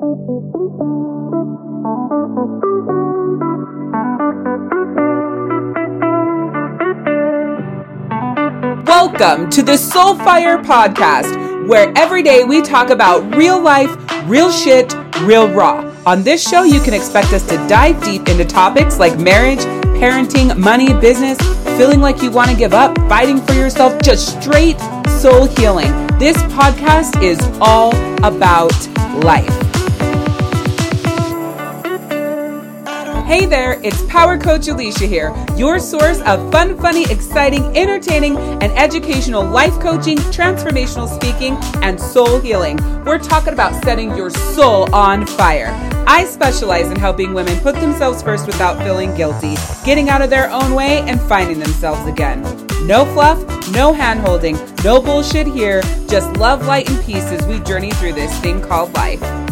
Welcome to the Soulfire Podcast, where every day we talk about real life, real shit, real raw. On this show, you can expect us to dive deep into topics like marriage, parenting, money, business, feeling like you want to give up, fighting for yourself, just straight soul healing. This podcast is all about life. Hey there, it's Power Coach Alishia here, your source of fun, funny, exciting, entertaining, and educational life coaching, transformational speaking, and soul healing. We're talking about setting your soul on fire. I specialize in helping women put themselves first without feeling guilty, getting out of their own way, and finding themselves again. No fluff, no hand holding, no bullshit here, just love, light, and peace as we journey through this thing called life.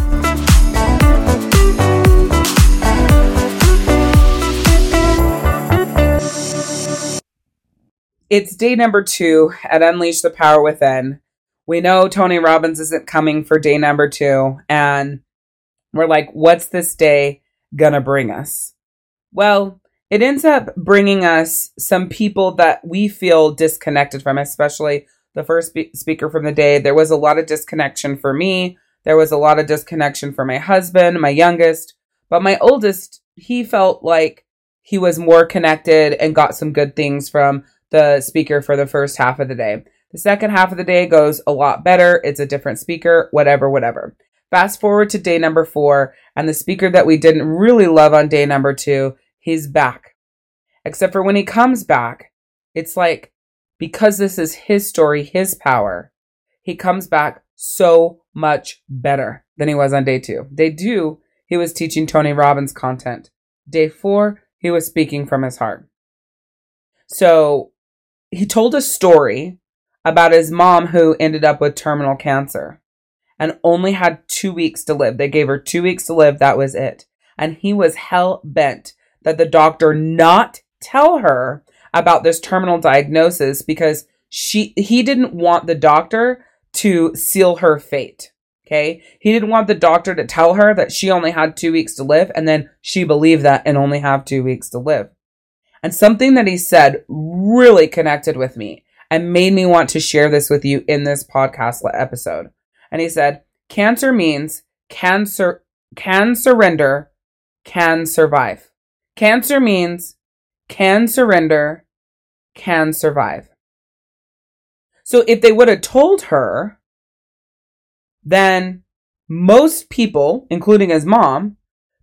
It's day number two at Unleash the Power Within. We know Tony Robbins isn't coming for day number two, and we're like, what's this day gonna bring us? Well, it ends up bringing us some people that we feel disconnected from, especially the first spe- speaker from the day. There was a lot of disconnection for me. There was a lot of disconnection for my husband, my youngest, but my oldest, he felt like he was more connected and got some good things from the speaker for the first half of the day. The second half of the day goes a lot better. It's a different speaker, whatever, whatever. Fast forward to day number four, and the speaker that we didn't really love on day number two, he's back. Except for when he comes back, it's like because this is his story, his power, he comes back so much better than he was on day two. Day two, he was teaching Tony Robbins content. Day four, he was speaking from his heart. So he told a story about his mom who ended up with terminal cancer and only had two weeks to live. They gave her two weeks to live. That was it. And he was hell bent that the doctor not tell her about this terminal diagnosis because she he didn't want the doctor to seal her fate. Okay. He didn't want the doctor to tell her that she only had two weeks to live and then she believed that and only have two weeks to live. And something that he said really connected with me and made me want to share this with you in this podcast episode. And he said, cancer means cancer can surrender, can survive. Cancer means can surrender, can survive. So if they would have told her, then most people, including his mom,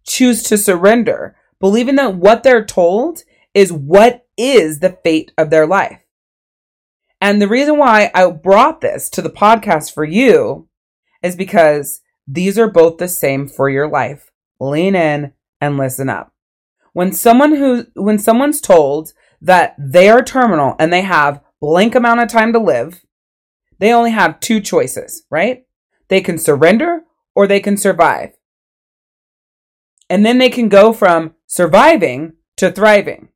choose to surrender, believing that what they're told is what is the fate of their life. And the reason why I brought this to the podcast for you is because these are both the same for your life. Lean in and listen up. When someone who when someone's told that they are terminal and they have blank amount of time to live, they only have two choices, right? They can surrender or they can survive. And then they can go from surviving to thriving.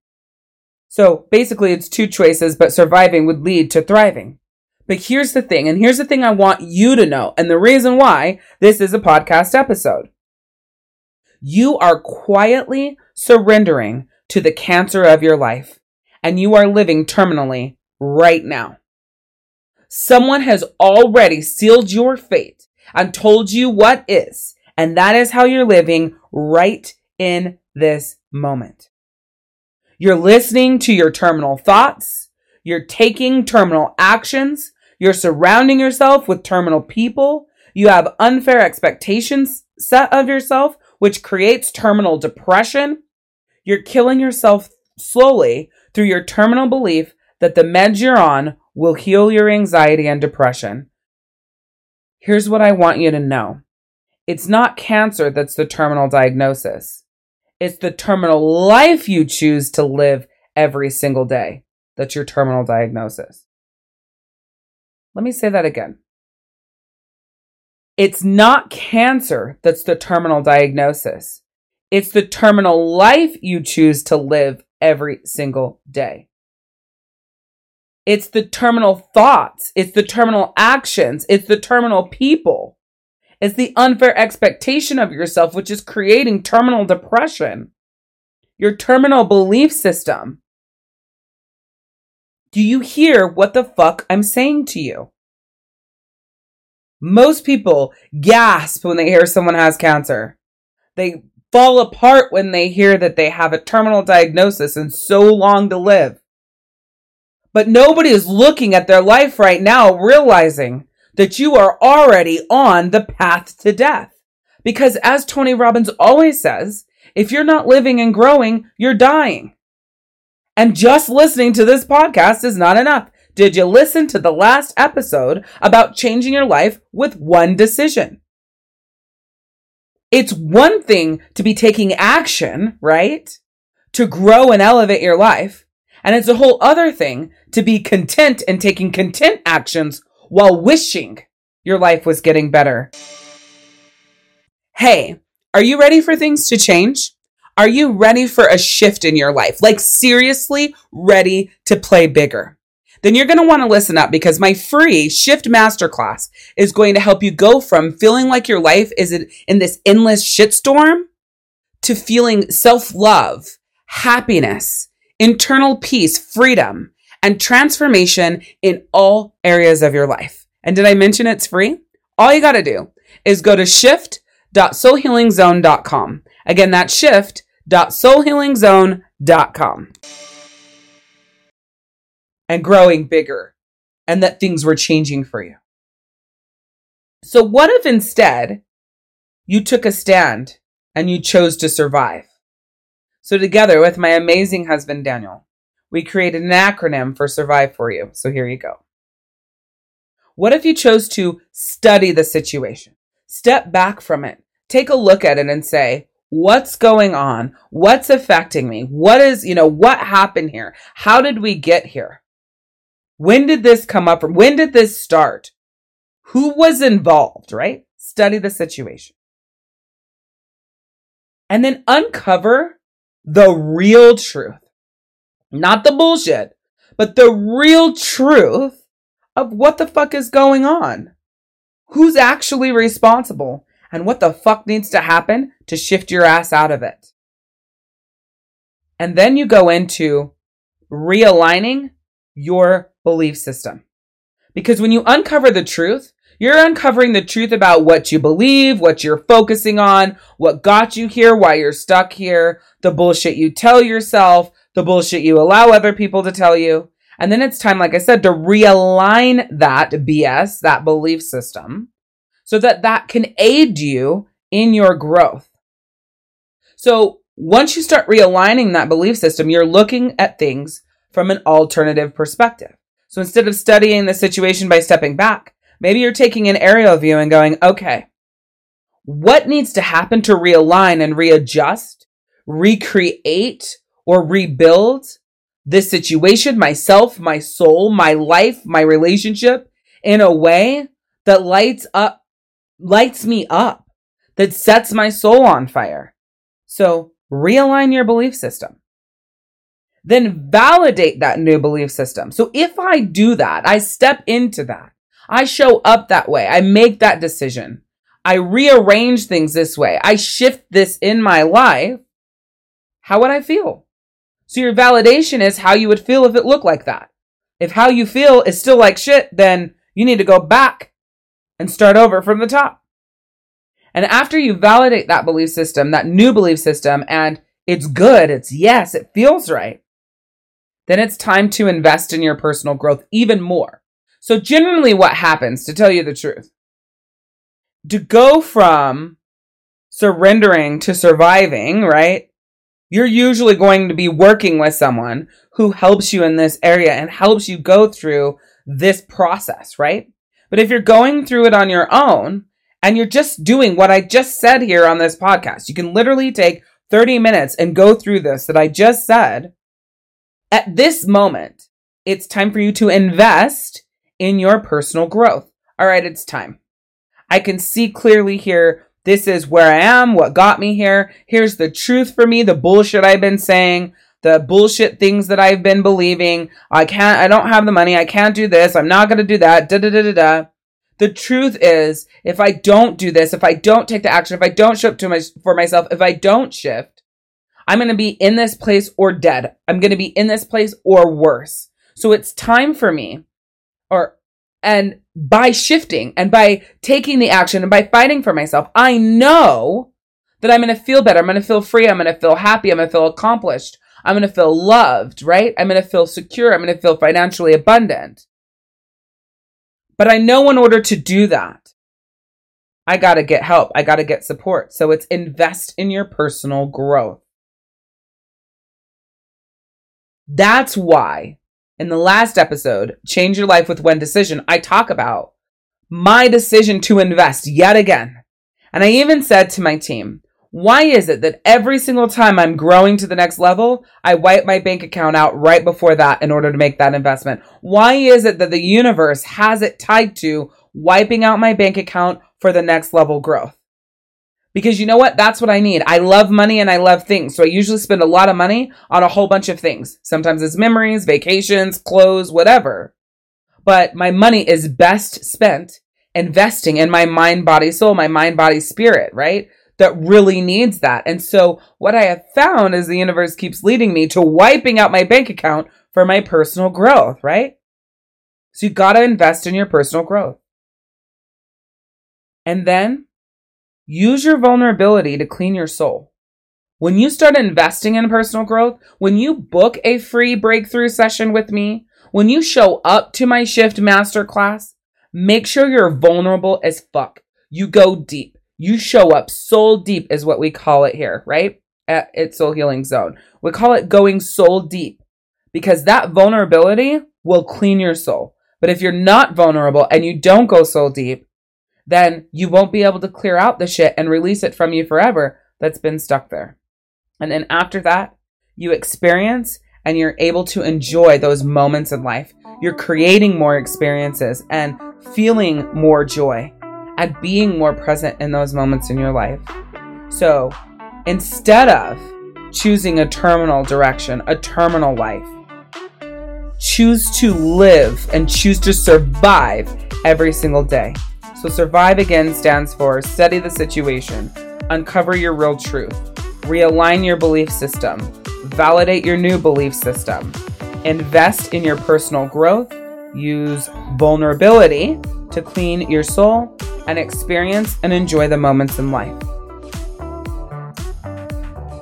So basically, it's two choices, but surviving would lead to thriving. But here's the thing, and here's the thing I want you to know, and the reason why this is a podcast episode. You are quietly surrendering to the cancer of your life, and you are living terminally right now. Someone has already sealed your fate and told you what is, and that is how you're living right in this moment. You're listening to your terminal thoughts. You're taking terminal actions. You're surrounding yourself with terminal people. You have unfair expectations set of yourself, which creates terminal depression. You're killing yourself slowly through your terminal belief that the meds you're on will heal your anxiety and depression. Here's what I want you to know it's not cancer that's the terminal diagnosis. It's the terminal life you choose to live every single day. That's your terminal diagnosis. Let me say that again. It's not cancer that's the terminal diagnosis. It's the terminal life you choose to live every single day. It's the terminal thoughts. It's the terminal actions. It's the terminal people. It's the unfair expectation of yourself, which is creating terminal depression. Your terminal belief system. Do you hear what the fuck I'm saying to you? Most people gasp when they hear someone has cancer. They fall apart when they hear that they have a terminal diagnosis and so long to live. But nobody is looking at their life right now realizing that you are already on the path to death. Because as Tony Robbins always says, if you're not living and growing, you're dying. And just listening to this podcast is not enough. Did you listen to the last episode about changing your life with one decision? It's one thing to be taking action, right? To grow and elevate your life. And it's a whole other thing to be content and taking content actions while wishing your life was getting better. Hey, are you ready for things to change? Are you ready for a shift in your life? Like seriously ready to play bigger? Then you're going to want to listen up because my free shift masterclass is going to help you go from feeling like your life is in this endless shitstorm to feeling self love, happiness, internal peace, freedom, and transformation in all areas of your life. And did I mention it's free? All you got to do is go to shift.soulhealingzone.com. Again, that's shift.soulhealingzone.com. And growing bigger and that things were changing for you. So what if instead you took a stand and you chose to survive? So together with my amazing husband, Daniel, we created an acronym for Survive for you. So here you go. What if you chose to study the situation? Step back from it. Take a look at it and say, what's going on? What's affecting me? What is, you know, what happened here? How did we get here? When did this come up? When did this start? Who was involved, right? Study the situation. And then uncover the real truth. Not the bullshit, but the real truth of what the fuck is going on. Who's actually responsible and what the fuck needs to happen to shift your ass out of it. And then you go into realigning your belief system. Because when you uncover the truth, you're uncovering the truth about what you believe, what you're focusing on, what got you here, why you're stuck here, the bullshit you tell yourself, the bullshit you allow other people to tell you. And then it's time, like I said, to realign that BS, that belief system, so that that can aid you in your growth. So once you start realigning that belief system, you're looking at things from an alternative perspective. So instead of studying the situation by stepping back, maybe you're taking an aerial view and going, okay, what needs to happen to realign and readjust, recreate, or rebuild this situation, myself, my soul, my life, my relationship in a way that lights up, lights me up, that sets my soul on fire. So realign your belief system. Then validate that new belief system. So if I do that, I step into that. I show up that way. I make that decision. I rearrange things this way. I shift this in my life. How would I feel? So your validation is how you would feel if it looked like that. If how you feel is still like shit, then you need to go back and start over from the top. And after you validate that belief system, that new belief system, and it's good, it's yes, it feels right, then it's time to invest in your personal growth even more. So, generally, what happens, to tell you the truth, to go from surrendering to surviving, right? You're usually going to be working with someone who helps you in this area and helps you go through this process, right? But if you're going through it on your own and you're just doing what I just said here on this podcast, you can literally take 30 minutes and go through this that I just said. At this moment, it's time for you to invest in your personal growth. All right, it's time. I can see clearly here this is where I am, what got me here. Here's the truth for me, the bullshit I've been saying, the bullshit things that I've been believing. I can't, I don't have the money. I can't do this. I'm not going to do that. Da da da da da. The truth is, if I don't do this, if I don't take the action, if I don't show up to my, for myself, if I don't shift, I'm going to be in this place or dead. I'm going to be in this place or worse. So it's time for me or, and by shifting and by taking the action and by fighting for myself, I know that I'm going to feel better. I'm going to feel free. I'm going to feel happy. I'm going to feel accomplished. I'm going to feel loved, right? I'm going to feel secure. I'm going to feel financially abundant. But I know in order to do that, I got to get help. I got to get support. So it's invest in your personal growth. That's why in the last episode, Change Your Life with One Decision, I talk about my decision to invest yet again. And I even said to my team, why is it that every single time I'm growing to the next level, I wipe my bank account out right before that in order to make that investment? Why is it that the universe has it tied to wiping out my bank account for the next level growth? Because you know what? That's what I need. I love money and I love things. So I usually spend a lot of money on a whole bunch of things. Sometimes it's memories, vacations, clothes, whatever. But my money is best spent investing in my mind, body, soul, my mind, body, spirit, right? that really needs that. And so what I have found is the universe keeps leading me to wiping out my bank account for my personal growth, right? So you got to invest in your personal growth. And then use your vulnerability to clean your soul. When you start investing in personal growth, when you book a free breakthrough session with me, when you show up to my shift masterclass, make sure you're vulnerable as fuck. You go deep. You show up soul deep, is what we call it here, right? At, at Soul Healing Zone. We call it going soul deep because that vulnerability will clean your soul. But if you're not vulnerable and you don't go soul deep, then you won't be able to clear out the shit and release it from you forever that's been stuck there. And then after that, you experience and you're able to enjoy those moments in life. You're creating more experiences and feeling more joy at being more present in those moments in your life. So instead of choosing a terminal direction, a terminal life, choose to live and choose to survive every single day. So, survive again stands for study the situation, uncover your real truth, realign your belief system, validate your new belief system, invest in your personal growth, use vulnerability to clean your soul, and experience and enjoy the moments in life.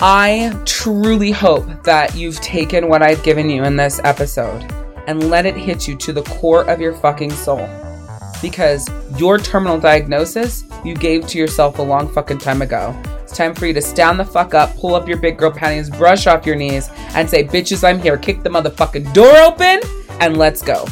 I truly hope that you've taken what I've given you in this episode and let it hit you to the core of your fucking soul. Because your terminal diagnosis you gave to yourself a long fucking time ago. It's time for you to stand the fuck up, pull up your big girl panties, brush off your knees, and say, bitches, I'm here. Kick the motherfucking door open and let's go.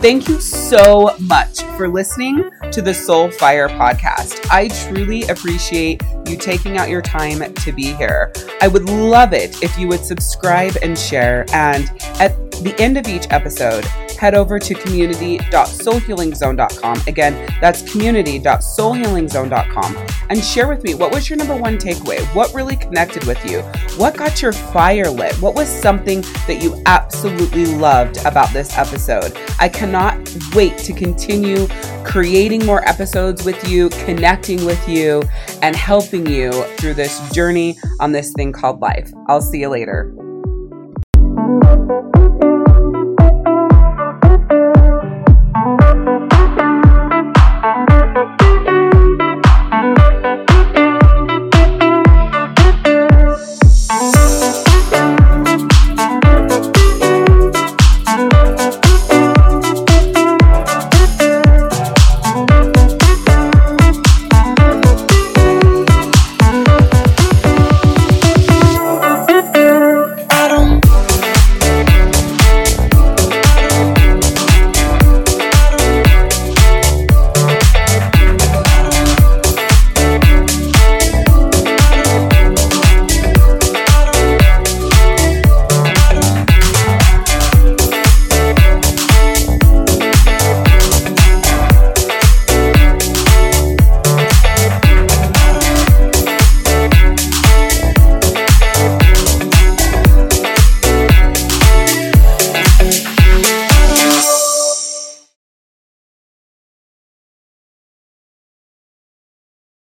Thank you so much for listening to the Soul Fire podcast. I truly appreciate you taking out your time to be here. I would love it if you would subscribe and share. And at the end of each episode, head over to community.soulhealingzone.com. Again, that's community.soulhealingzone.com and share with me what was your number one takeaway? What really connected with you? What got your fire lit? What was something that you absolutely loved about this episode? I cannot wait to continue creating more episodes with you, connecting with you, and helping you through this journey on this thing called life. I'll see you later.